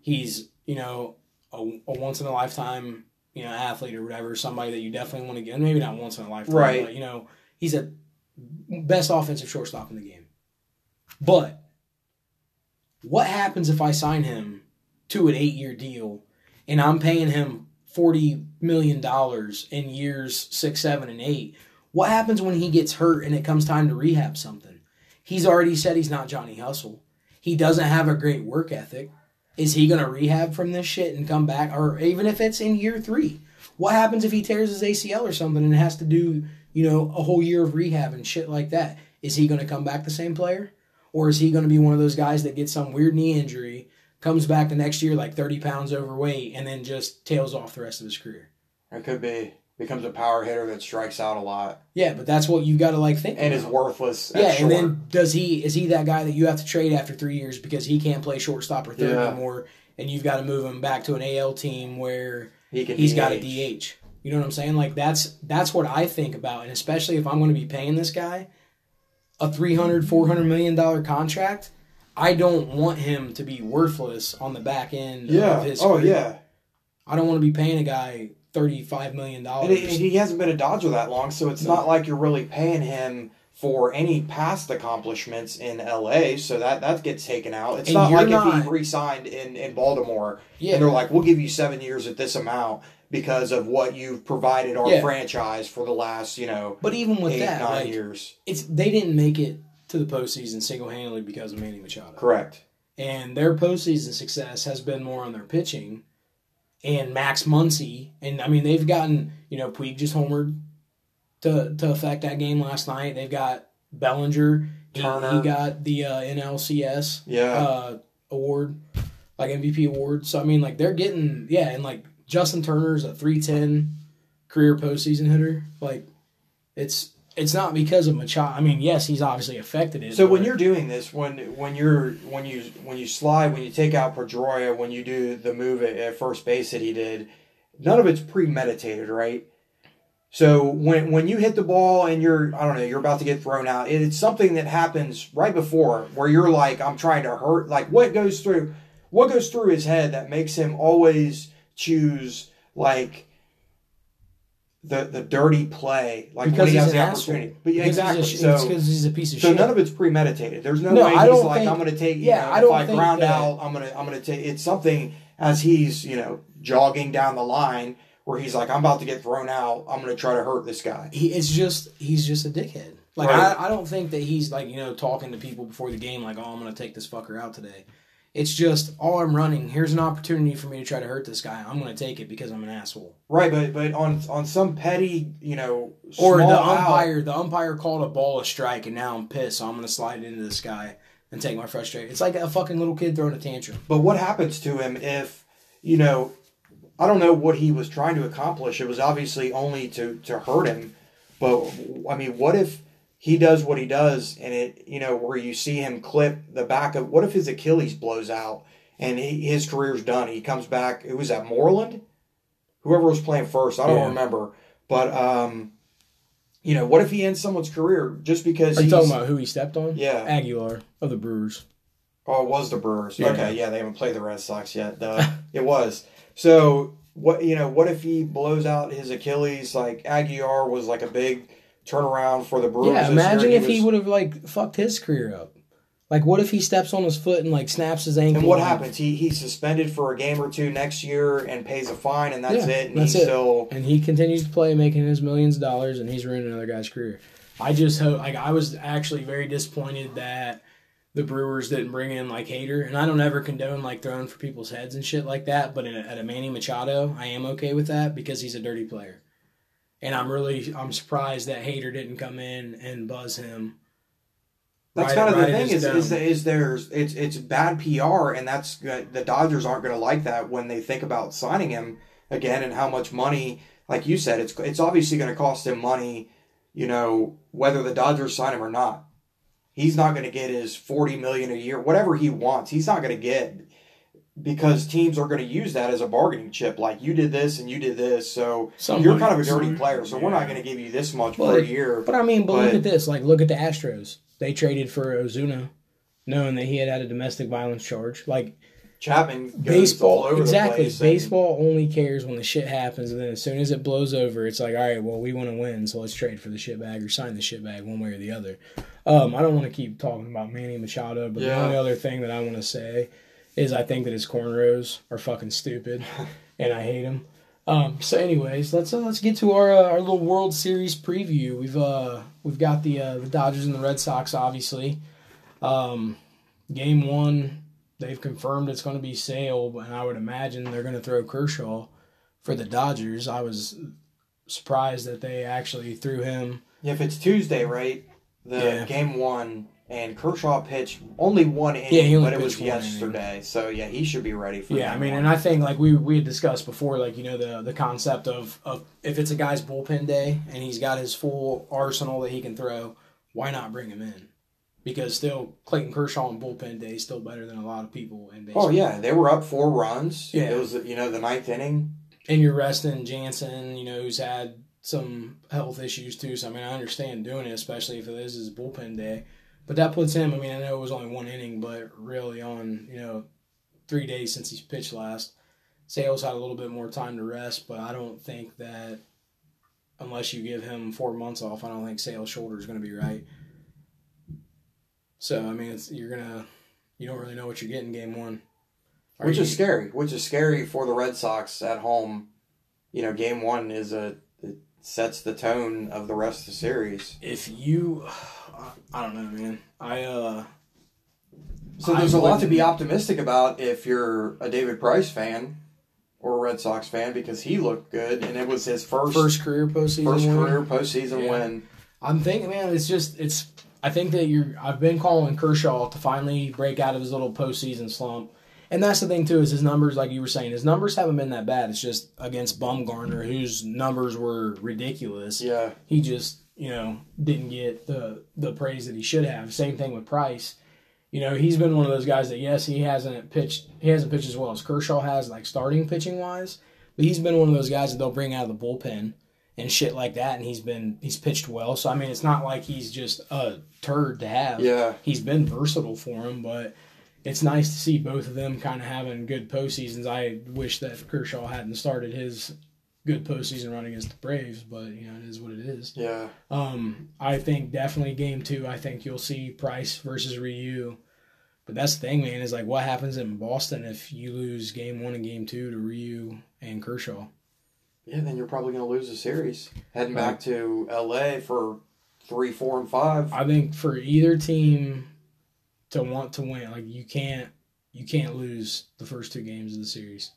He's you know a, a once in a lifetime you know athlete or whatever, somebody that you definitely want to get. Maybe not once in a lifetime, Right. But you know he's a best offensive shortstop in the game. But what happens if I sign him to an eight year deal and I'm paying him forty million dollars in years six, seven, and eight? What happens when he gets hurt and it comes time to rehab something? He's already said he's not Johnny Hustle. He doesn't have a great work ethic. Is he gonna rehab from this shit and come back? Or even if it's in year three? What happens if he tears his ACL or something and has to do, you know, a whole year of rehab and shit like that? Is he gonna come back the same player? Or is he going to be one of those guys that gets some weird knee injury, comes back the next year like 30 pounds overweight, and then just tails off the rest of his career? It could be becomes a power hitter that strikes out a lot Yeah, but that's what you've got to like think. and is worthless. Yeah, short. and then does he is he that guy that you have to trade after three years because he can't play shortstop or third Yeah. anymore, and you've got to move him back to an AL team where he can he's got a DH. DH. You know what I'm saying? Like that's that's what I think about, and especially if I'm going to be paying this guy a 300 400 million dollar contract, I don't want him to be worthless on the back end Yeah. of his Oh yeah. I don't want to be paying a guy 35 million And dollars. he, hasn't been a Dodger that long, so it's not like you're really paying him for any past accomplishments in LA. So that that gets taken out. It's And not like if not- he re-signed in in Baltimore Yeah. and they're like, "We'll give you seven years at this amount because of what you've provided our Yeah. franchise for the last, you know, But even with eight that, nine like years." it's they didn't make it to the postseason single handedly because of Manny Machado. Correct. and their postseason success has been more on their pitching and Max Muncy. And I mean, they've gotten you know Puig just homered to to affect that game last night. They've got Bellinger. He, he got the uh, NLCS Yeah. uh, award, like MVP award. So I mean, like they're getting yeah, and like Justin Turner's a three ten career postseason hitter. Like it's it's not because of Machado. I mean, yes, he's obviously affected it. So when you're doing this, when when you're when you when you slide, when you take out Pedroia, when you do the move at, at first base that he did, none of it's premeditated, right? So when when you hit the ball and you're I don't know you're about to get thrown out, it- it's something that happens right before where you're like I'm trying to hurt. Like what goes through what goes through his head that makes him always choose like the the dirty play, like because when he has the asshole. opportunity. But yeah, Because exactly. He's a, so because he's a piece of so shit. none of it's premeditated. There's no, No, way I he's like, think- I'm going to take. You yeah, know, I don't If I think ground that- out, I'm gonna, I'm gonna take. It's something as he's, you know, jogging down the line where he's like, I'm about to get thrown out. I'm going to try to hurt this guy. he, it's just he's just a dickhead. Like Right. I, I don't think that he's like you know talking to people before the game like oh I'm gonna take this fucker out today. It's just all I'm running. Here's an opportunity for me to try to hurt this guy. I'm gonna take it because I'm an asshole. Right, but but on on some petty, you know, Or the out- umpire, the umpire called a ball a strike, and now I'm pissed. So I'm gonna slide into this guy and take my frustration. It's like a fucking little kid throwing a tantrum. But what happens to him if, you know, I don't know what he was trying to accomplish. It was obviously only to to hurt him. But I mean, what if he does what he does and it, you know, where you see him clip the back of what if his Achilles blows out and he, his career's done? He comes back. It was at Moreland. Whoever was playing first, I don't Yeah. remember. But um, you know, what if he ends someone's career just because Are you talking about who he stepped on? Yeah. Aguilar of the Brewers. Oh, it was the Brewers. Yeah. Okay, yeah, they haven't played the Red Sox yet. Duh. it was. So what you know? What if he blows out his Achilles? Like Aguilar was like a big turnaround for the Brewers. Yeah, imagine if he was- would have like fucked his career up. Like, what if he steps on his foot and like snaps his ankle? And what happens? He he's suspended for a game or two next year and pays a fine, and that's Yeah, it. And that's he's it. still And he continues to play, making his millions of dollars, and he's ruining another guy's career. I just hope. Like, I was actually very disappointed that the Brewers didn't bring in like Hader, and I don't ever condone like throwing for people's heads and shit like that. But a, at a Manny Machado, I am okay with that because he's a dirty player, and I'm really I'm surprised that Hader didn't come in and buzz him. That's right- kind of right the thing is, is is there's it's it's bad PR and that's the Dodgers aren't going to like that when they think about signing him again and how much money like you said it's it's obviously going to cost him money you know whether the Dodgers sign him or not he's not going to get his 40 million a year whatever he wants he's not going to get because teams are going to use that as a bargaining chip like you did this and you did this so Somebody- you're kind of a dirty player so we're not going to give you this much Well, per year But I mean, but, look at this. Like, look at the Astros. They traded for Ozuna, knowing that he had had a domestic violence charge. Like Chapman goes baseball, exactly. the place and- baseball only cares when the shit happens, and then as soon as it blows over, it's like, all right, well, we want to win, so let's trade for the shit bag or sign the shit bag one way or the other. Um, I don't want to keep talking about Manny Machado, but the only other thing that I want to say is I think that his cornrows are fucking stupid, and I hate him. Um, so, anyways, let's uh, let's get to our uh, our little World Series preview. We've uh we've got the uh, the Dodgers and the Red Sox, obviously. Um, game one, they've confirmed it's going to be Sale, and I would imagine they're going to throw Kershaw for the Dodgers. I was surprised that they actually threw him. If it's Tuesday, right? The Yeah. game one and Kershaw pitched only one inning, Yeah, he only but it was pitched one inning. yesterday. So, yeah, he only but it was pitched one inning. So, yeah, he should be ready for that. Yeah, I mean, one. and I think like we we had discussed before, like you know the the concept of of if it's a guy's bullpen day and he's got his full arsenal that he can throw, why not bring him in? Because still Clayton Kershaw on bullpen day is still better than a lot of people in baseball. Oh, yeah, they were up four runs. Yeah. It was, you know, the ninth inning. and you're resting Jansen, you know, who's had some health issues too. So I mean, I understand doing it, especially if it is his bullpen day. But that puts him. I mean, I know it was only one inning, but really on you know three days since he's pitched last, Sales had a little bit more time to rest. But I don't think that unless you give him four months off, I don't think Sale's shoulder is going to be right. So I mean, it's you're gonna you don't really know what you're getting game one. Are which you- is scary. Which is scary for the Red Sox at home. You know, game one is a it sets the tone of the rest of the series. if you I don't know man i uh So there's a lot to be optimistic about if you're a David Price fan or a Red Sox fan because he looked good and it was his first first career postseason first win. career postseason Yeah. win. i'm thinking man it's just it's i think that you're i've been calling kershaw to finally break out of his little postseason slump and that's the thing too is his numbers like you were saying his numbers haven't been that bad it's just against bumgarner whose numbers were ridiculous Yeah, he just you know didn't get the the praise that he should have. Same thing with Price. You know he's been one of those guys that yes he hasn't pitched he hasn't pitched as well as Kershaw has like starting pitching wise, but he's been one of those guys that they'll bring out of the bullpen and shit like that, and he's been he's pitched well. So I mean it's not like he's just a turd to have. yeah. He's been versatile for him, but. It's nice to see both of them kind of having good postseasons. I wish that Kershaw hadn't started his good postseason run against the Braves, but you know it is what it is. Yeah, Um, I think definitely game two. I think you'll see Price versus Ryu. But that's the thing, man. Is like what happens in Boston if you lose game one and game two to Ryu and Kershaw. yeah. Then you're probably going to lose the series. Heading back to L.A. for three, four, and five. I think for either team to want to win, like you can't you can't lose the first two games of the series.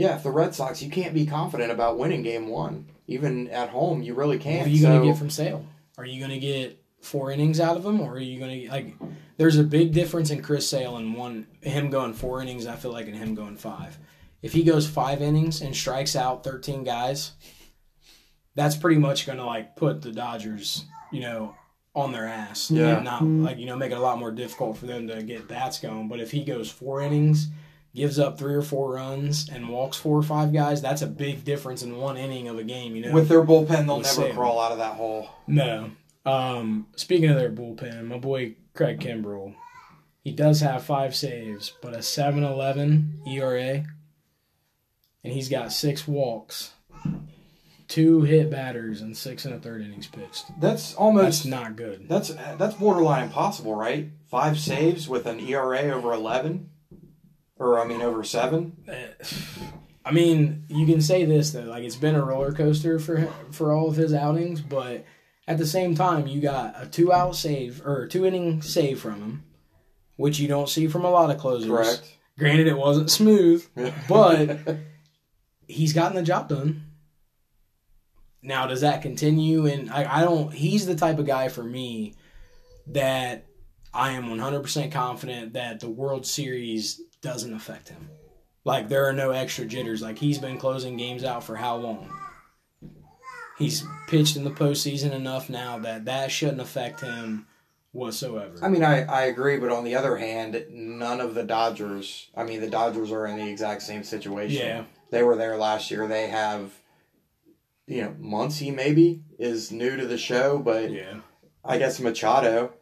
Yeah, if the Red Sox, you can't be confident about winning game one. Even at home, you really can't. What are you so, going to get from Sale? Are you going to get four innings out of him, or are you going to like? There's a big difference in Chris Sale and one him going four innings. I feel like and him going five. If he goes five innings and strikes out 13 guys, that's pretty much going to like put the Dodgers, you know, on their ass. Yeah. And not like you know make it a lot more difficult for them to get bats going. But if he goes four innings. Gives up three or four runs and walks four or five guys. That's a big difference in one inning of a game. You know, with their bullpen, they'll never Sale. crawl out of that hole. no. Um, speaking of their bullpen, my boy Craig Kimbrel, he does have five saves, but a 7.11 ERA, and he's got six walks, two hit batters, and six and a third innings pitched. That's almost That's not good. that's that's borderline impossible, right? Five saves with an ERA over eleven, or I mean over seven. I mean, you can say this though, like it's been a roller coaster for him, for all of his outings, but at the same time, you got a two out save or two inning save from him, which you don't see from a lot of closers. Correct. Granted, it wasn't smooth, but he's gotten the job done. Now, does that continue? And I, I don't. He's the type of guy for me that I am 100% confident that the World Series doesn't affect him. Like there are no extra jitters. Like he's been closing games out for how long? He's pitched in the postseason enough now that that shouldn't affect him whatsoever. I mean, I, I agree, but on the other hand, none of the Dodgers. I mean, the Dodgers are in the exact same situation. yeah, They were there last year. They have, you know, Muncy maybe is new to the show, but yeah. I guess Machado,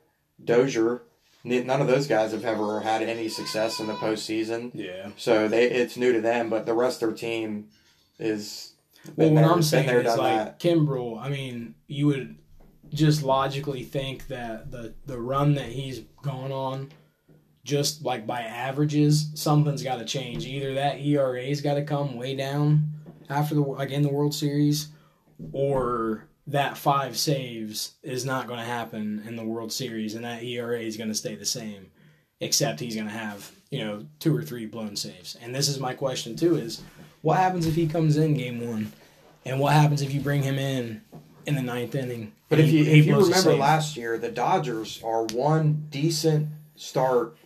Dozier, none of those guys have ever had any success in the postseason. Yeah. So they it's new to them, but the rest of their team is. Well, what I'm saying there, is like that. Kimbrel. I mean, you would just logically think that the the run that he's gone on, just like by averages, something's got to change. Either that ERA's got to come way down after the like in the World Series, or that five saves is not going to happen in the World Series, and that ERA is going to stay the same, except he's going to have you know two or three blown saves. And this is my question too: is what happens if he comes in game one, and what happens if you bring him in in the ninth inning. But if you if you remember last year, the Dodgers are one decent start,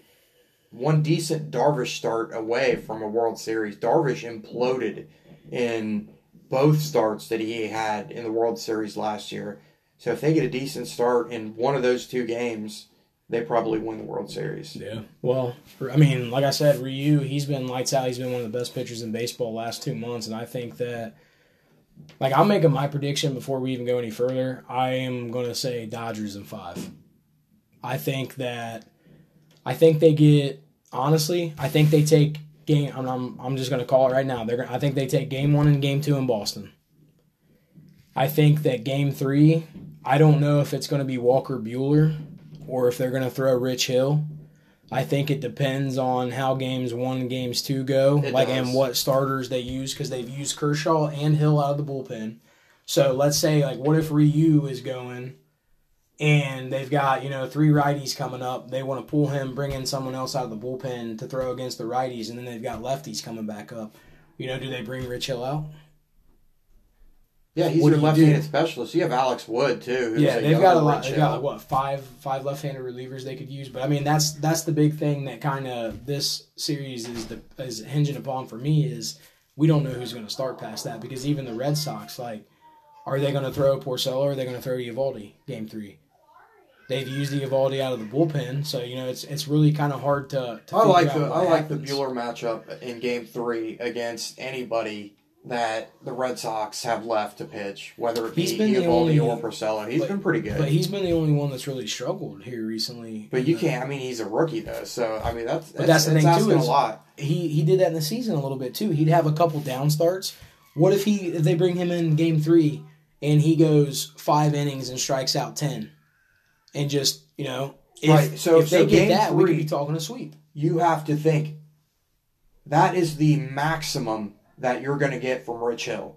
one decent Darvish start away from a World Series. Darvish imploded in both starts that he had in the World Series last year. So if they get a decent start in one of those two games, they probably win the World Series. Yeah. Well, I mean, like I said, Ryu, he's been lights out. He's been one of the best pitchers in baseball last two months, and I think that, like, I'm making my prediction before we even go any further. I am going to say Dodgers in five. I think that, I think they get honestly. I think they take game. I'm I'm, I'm just going to call it right now. They're gonna, I think they take game one and game two in Boston. I think that game three. I don't know if it's going to be Walker Buehler or if they're going to throw Rich Hill. I think it depends on how games one and games two go, It like does. and what starters they use because they've used Kershaw and Hill out of the bullpen. So let's say like what if Ryu is going and they've got you know three righties coming up. They want to pull him, bring in someone else out of the bullpen to throw against the righties, and then they've got lefties coming back up. You know, do they bring Rich Hill out? Yeah, he's What your left-handed specialist. You have Alex Wood too. Yeah, they've got a lot. They've got like, what five five left-handed relievers they could use. But I mean, that's that's the big thing that kind of this series is the is hinging upon for me is we don't know who's going to start past that because even the Red Sox like are they going to throw Porcello or are they going to throw Eovaldi game three? They've used Eovaldi out of the bullpen, so you know it's it's really kind of hard to. to I like the I like the happens. Buehler matchup in Game Three against anybody that the Red Sox have left to pitch, whether it be He's been the only- or Porcello. He's but- been pretty good. But he's been the only one that's really struggled here recently. But you can't. I mean, he's a rookie though, so I mean that's But that's the thing, too, is- a lot. he he did that in the season a little bit too. He'd have a couple down starts. What if he if they bring him in game three and he goes five innings and strikes out ten, and just you know if, Right, so- if they get that we could be talking a sweep. You have to think that is the maximum that you're going to get from Rich Hill.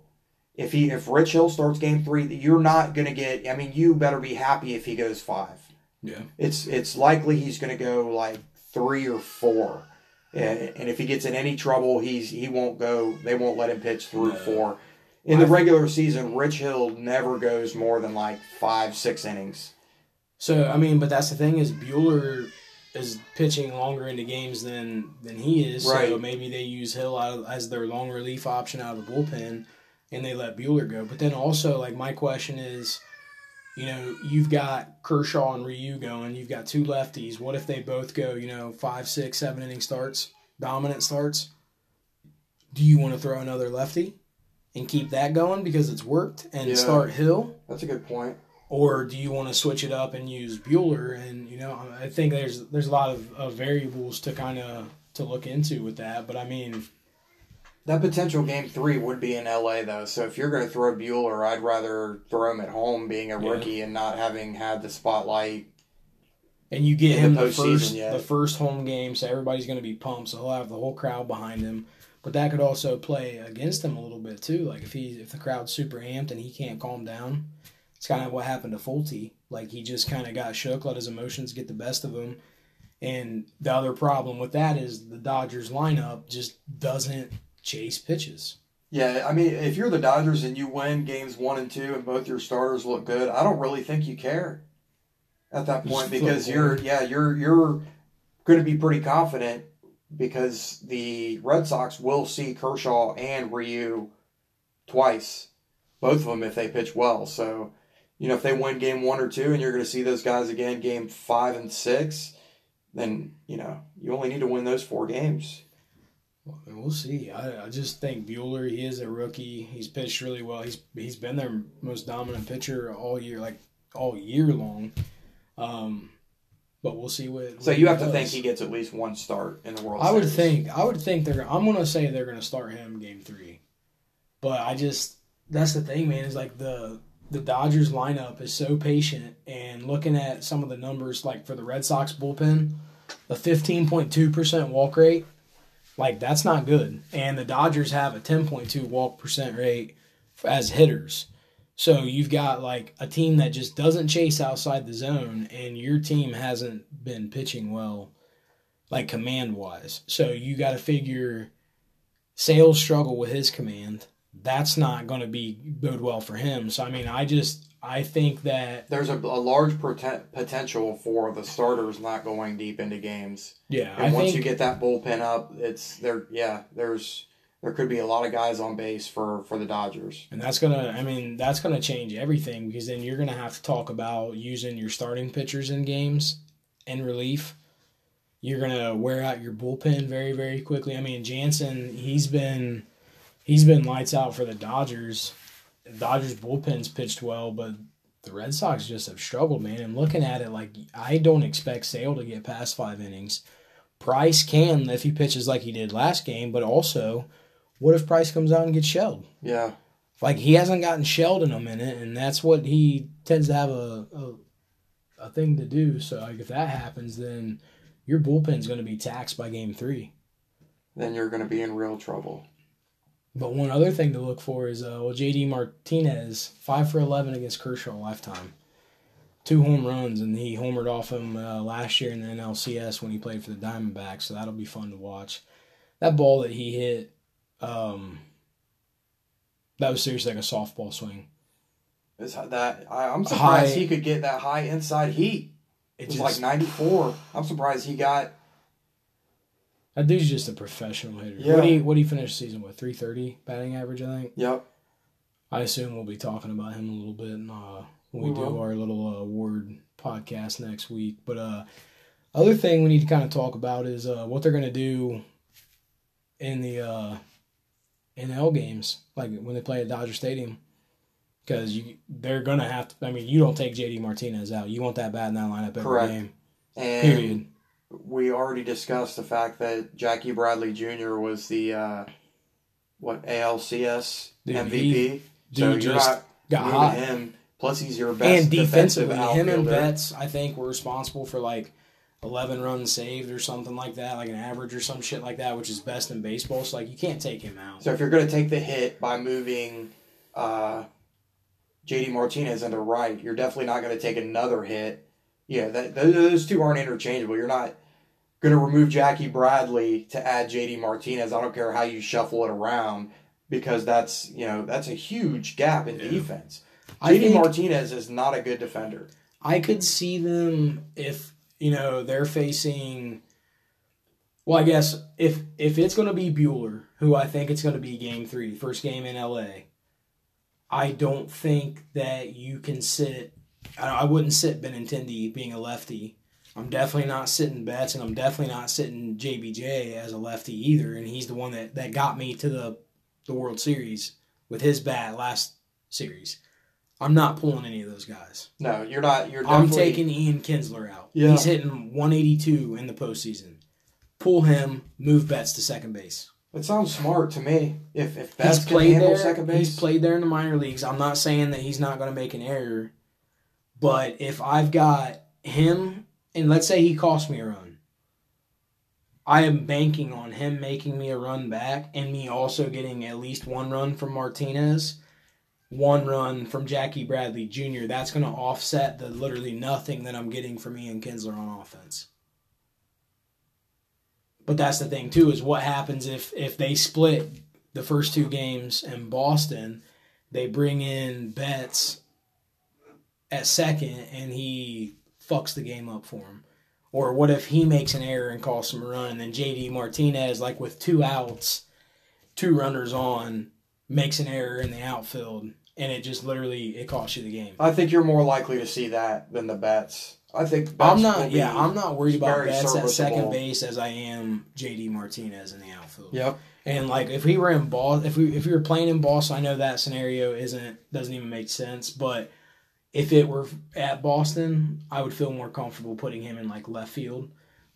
If he if Rich Hill starts Game Three, you're not going to get. I mean, you better be happy if he goes five. Yeah, It's it's likely he's going to go like three or four, and, and if he gets in any trouble, he's he won't go. They won't let him pitch through No. four. In the regular season, Rich Hill never goes more than like five six innings. So I mean, but that's the thing is Buehler is pitching longer into games than than he is. Right. So maybe they use Hill out of, as their long relief option out of the bullpen, and they let Buehler go. But then also, like my question is, you know, you've got Kershaw and Ryu going. You've got two lefties. What if they both go? You know, five, six, seven inning starts, dominant starts. Do you want to throw another lefty and keep that going because it's worked and Yeah. start Hill? That's a good point. Or do you want to switch it up and use Buehler? And you know, I think there's there's a lot of, of variables to kind of to look into with that. But I mean, That potential game three would be in LA though. So if you're going to throw Bueller, I'd rather throw him at home, being a Yeah. rookie and not having had the spotlight. and you get him the the, first yeah. the first home game, so everybody's going to be pumped. So he'll have the whole crowd behind him. But that could also play against him a little bit too. Like if he if the crowd's super amped and he can't calm down, it's kind of what happened to Folty. Like he just kind of got shook, let his emotions get the best of him. And the other problem with that is the Dodgers lineup just doesn't chase pitches. Yeah, I mean, if you're the Dodgers and you win games one and two and both your starters look good, I don't really think you care at that point because you're yeah you're you're going to be pretty confident because the Red Sox will see Kershaw and Ryu twice, both of them if they pitch well. So you know if they win game one or two and you're going to see those guys again game five and six, then you know you only need to win those four games. Well, We'll see. I, I just think Buehler, he is a rookie. He's pitched really well. He's he's been their most dominant pitcher all year, like all year long. Um, but we'll see what. So what you have to think he gets at least one start in the World I would think. I would think they're. I'm gonna say they're gonna start him game three, but I just that's the thing, man. Is like the the Dodgers lineup is so patient, and looking at some of the numbers, like for the Red Sox bullpen, the 15.2 percent walk rate, like that's not good, and the Dodgers have a 10.2 walk percent rate as hitters. So you've got like a team that just doesn't chase outside the zone, and your team hasn't been pitching well like command wise. So you got to figure sales struggle with his command. That's not going to be bode well for him. So I mean, I just I think that There's a, a large poten- potential for the starters not going deep into games. yeah, And I once think you get that bullpen up, it's there. Yeah, there's there could be a lot of guys on base for for the Dodgers. And that's gonna, I mean, that's gonna change everything because then you're gonna have to talk about using your starting pitchers in games in relief. You're gonna wear out your bullpen very, very quickly. I mean, Jansen, he's been, he's been lights out for the Dodgers. The Dodgers bullpen's pitched well, but the Red Sox just have struggled, man. And looking at it, like I don't expect Sale to get past five innings. Price can if he pitches like he did last game, but also, what if Price comes out and gets shelled? Yeah, Like he hasn't gotten shelled in a minute, and that's what he tends to have a a, a thing to do. So like if that happens, then your bullpen's going to be taxed by game three. then you're going to be in real trouble. But one other thing to look for is uh, well, JD Martinez five for eleven against Kershaw lifetime, two home runs, and he homered off him uh, last year in the NLCS when he played for the Diamondbacks. So that'll be fun to watch. That ball that he hit, um, that was seriously like a softball swing. Is that I, I'm surprised High- he could get that high inside heat. It It was just, like 94. I'm surprised he got. That dude's just a professional hitter. Yeah. What do you what do you finish the season with? Three thirty batting average, I think. Yep. I assume we'll be talking about him a little bit in, uh, when we, We do will. our little uh, award podcast next week. But uh, other thing we need to kind of talk about is uh, what they're going to do in the uh, NL games, like when they play at Dodger Stadium. Because you, they're gonna have to. I mean, you don't take JD Martinez out. You want that bat in that lineup every Correct. game. And Period. We already discussed the fact that Jackie Bradley Jr. was the uh, what ALCS Dude, MVP. he- so dude you're just not got hot. him. Plus, he's your best and defensive defensively, him and. Betts, I think, were responsible for like eleven runs saved or something like that, like an average or some shit like that, which is best in baseball. So like, you can't take him out. So if you're going to take the hit by moving uh, JD Martinez into right, you're definitely not going to take another hit. Yeah, that those- those two aren't interchangeable. You're not going to remove Jackie Bradley to add JD Martinez. I don't care how you shuffle it around because that's you know that's a huge gap in Yeah. defense. JD Martinez is not a good defender. I could see them if you know they're facing. Well, I guess if if it's going to be Buehler, who I think it's going to be Game Three, first game in LA. I don't think that you can sit. I I wouldn't sit Benintendi being a lefty. I'm definitely not sitting Betts, and I'm definitely not sitting JBJ as a lefty either. And he's the one that, that got me to the the World Series with his bat last series. I'm not pulling any of those guys. No, you're not. You're I'm definitely taking Ian Kinsler out. Yeah. He's hitting 182 in the postseason. Pull him, move Betts to second base. It sounds smart to me. If if Betts he's can played handle there. second base, He's played there in the minor leagues. I'm not saying that he's not going to make an error, but if I've got him, and let's say he costs me a run, I am banking on him making me a run back and me also getting at least one run from Martinez, one run from Jackie Bradley Jr. That's going to offset the literally nothing that I'm getting from Ian Kinsler on offense. But that's the thing too is what happens if if they split the first two games in Boston, they bring in Betts at second and he fucks the game up for him. Or what if he makes an error and costs him a run, and then JD Martinez, like with two outs, two runners on, makes an error in the outfield, and it just literally it costs you the game. I think you're more likely to see that than the Betts. I think I'm not. Yeah, I'm not worried about Betts at second base as I am JD Martinez in the outfield. Yep. And like if we were in ball, if we if we were playing in Boston, I know that scenario isn't doesn't even make sense. But if it were at Boston, I would feel more comfortable putting him in like left field,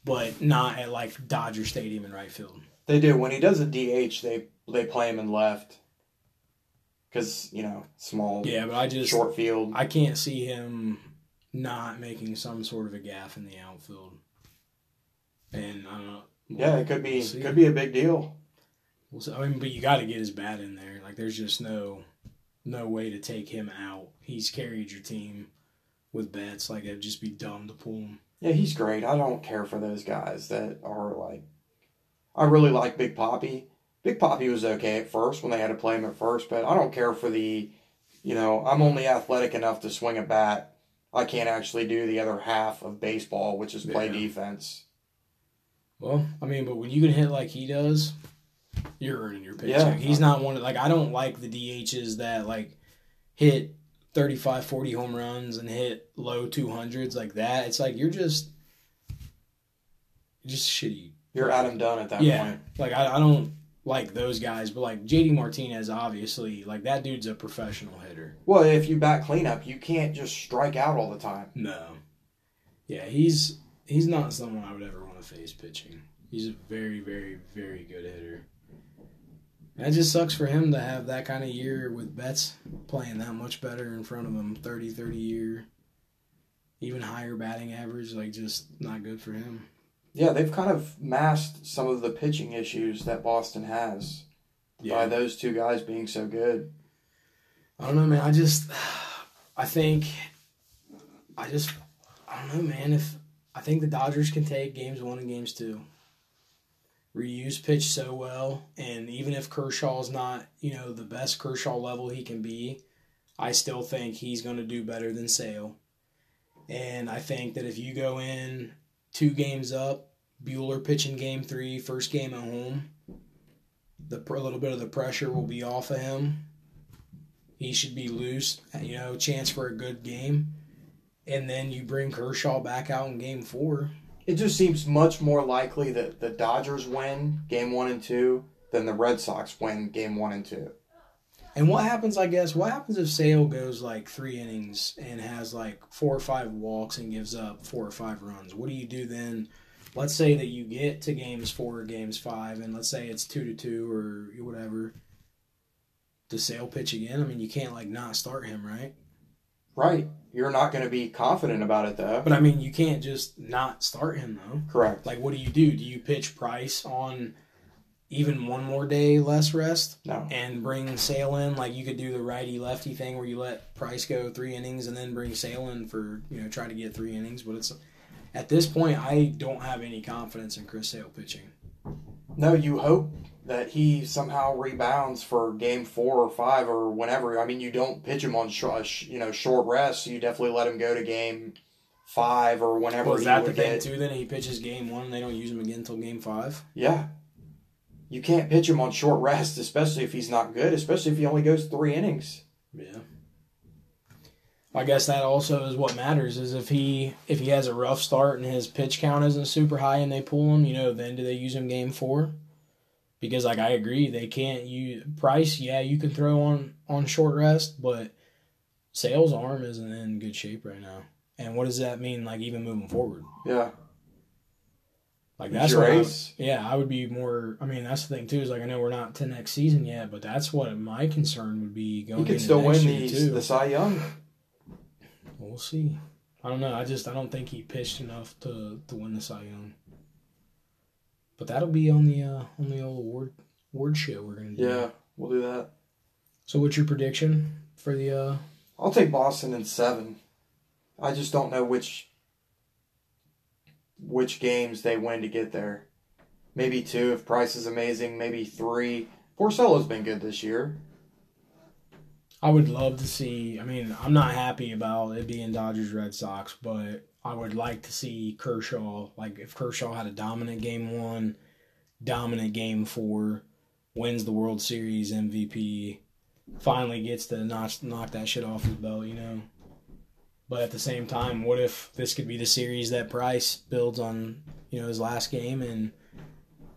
but not at like Dodger Stadium in right field. They do. When he does a DH, they they play him in left because you know small, Yeah, but I just short field. I can't see him not making some sort of a gaffe in the outfield. And I don't know. yeah, it could be We'll could be a big deal. We'll see. I mean, but you got to get his bat in there. Like, there's just no no way to take him out. He's carried your team with Betts. Like, it'd just be dumb to pull him. Yeah, he's great. I don't care for those guys that are like. I really like Big Poppy. Big Poppy was okay at first when they had to play him at first, but I don't care for the You know, I'm only athletic enough to swing a bat. I can't actually do the other half of baseball, which is play Yeah. defense. Well, I mean, but when you can hit like he does, you're earning your paycheck. Yeah. He's not one of like I don't like the DHs that like hit 35, 40 home runs and hit low 200s like that. It's like you're just just shitty. You're Adam Dunn at that yeah. point. Like I, I don't like those guys, but like JD Martinez obviously, like that dude's a professional hitter. Well, if you bat cleanup, you can't just strike out all the time. No. Yeah, he's he's not someone I would ever want to face pitching. He's a very, very, very good hitter. And it just sucks for him to have that kind of year with Betts playing that much better in front of him, 30, 30 year, even higher batting average, like just not good for him. Yeah, they've kind of masked some of the pitching issues that Boston has by those two guys being so good. I don't know, man. I just, I think, I just, I don't know, man. If I think the Dodgers can take games one and games two, Ryu's pitch so well, and even if Kershaw's not, you know, the best Kershaw level he can be, I still think he's going to do better than Sale. And I think that if you go in two games up, Buehler pitching game three, first game at home, the a little bit of the pressure will be off of him he should be loose, you know, chance for a good game. And then you bring Kershaw back out in game four. It just seems much more likely that the Dodgers win game one and two than the Red Sox win game one and two. And what happens, I guess, what happens if Sale goes like three innings and has like four or five walks and gives up four or five runs? What do you do then? Let's say that you get to games four or games five, and let's say it's two to two or whatever. Does Sale pitch again? I mean, you can't like not start him, right? Right. You're not going to be confident about it though. But I mean, you can't just not start him though. Correct. Like, what do you do? Do you pitch Price on even one more day less rest No. and bring Sale in? Like, you could do the righty lefty thing where you let Price go three innings and then bring Sale in for, you know, try to get three innings. But it's at this point, I don't have any confidence in Chris Sale pitching. No, you hope that he somehow rebounds for game four or five or whenever. I mean, you don't pitch him on short, uh, you know, short rest. So you definitely let him go to game five or whenever Well, is he that the thing, get. too, then? He pitches game one and they don't use him again until game five? Yeah. You can't pitch him on short rest, especially if he's not good, especially if he only goes three innings. Yeah. I guess that also is what matters is if he if he has a rough start and his pitch count isn't super high and they pull him, you know, then do they use him game four? Because like I agree, they can't use Price. Yeah, you can throw on on short rest, but Sale's arm isn't in good shape right now. And what does that mean? Like even moving forward, Yeah. like that's what I, yeah, I would be more. I mean, that's the thing too. Is like I know we're not to next season yet, but that's what my concern would be going. He could still win the, too. the Cy Young. We'll see. I don't know. I just I don't think he pitched enough to to win the Cy Young. But that'll be on the uh, on the old award award show we're gonna do. Yeah, we'll do that. So what's your prediction for the? uh I'll take Boston in seven. I just don't know which which games they win to get there. Maybe two if Price is amazing. Maybe three. Porcello's been good this year. I would love to see. I mean, I'm not happy about it being Dodgers Red Sox, but I would like to see Kershaw. Like if Kershaw had a dominant game one, dominant game four, wins the World Series MVP, finally gets to knock knock that shit off his belt, you know. But at the same time, what if this could be the series that Price builds on, you know, his last game and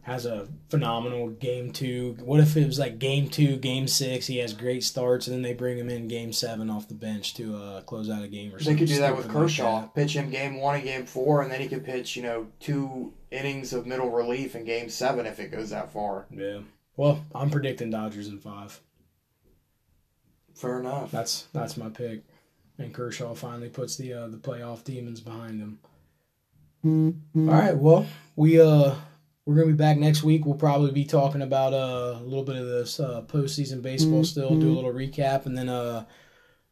has a phenomenal game two. What if it was like game two, game six? He has great starts, and then they bring him in game seven off the bench to uh, close out a game or They something. They could do that with stupid like Kershaw. that. Pitch him game one and game four, and then he could pitch, you know, two innings of middle relief in game seven if it goes that far. Yeah. Well, I'm predicting Dodgers in five. Fair enough. That's that's my pick. And Kershaw finally puts the uh, the playoff demons behind him. All right. Well, we uh we're gonna be back next week. We'll probably be talking about uh, a little bit of this uh, postseason baseball. Still do a little recap, and then uh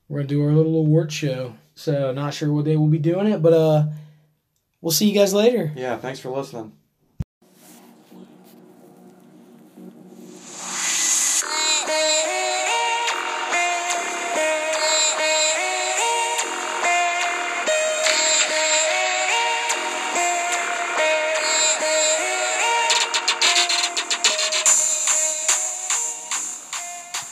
we're gonna do our little award show. So not sure what day we'll be doing it, but uh we'll see you guys later. Yeah, thanks for listening.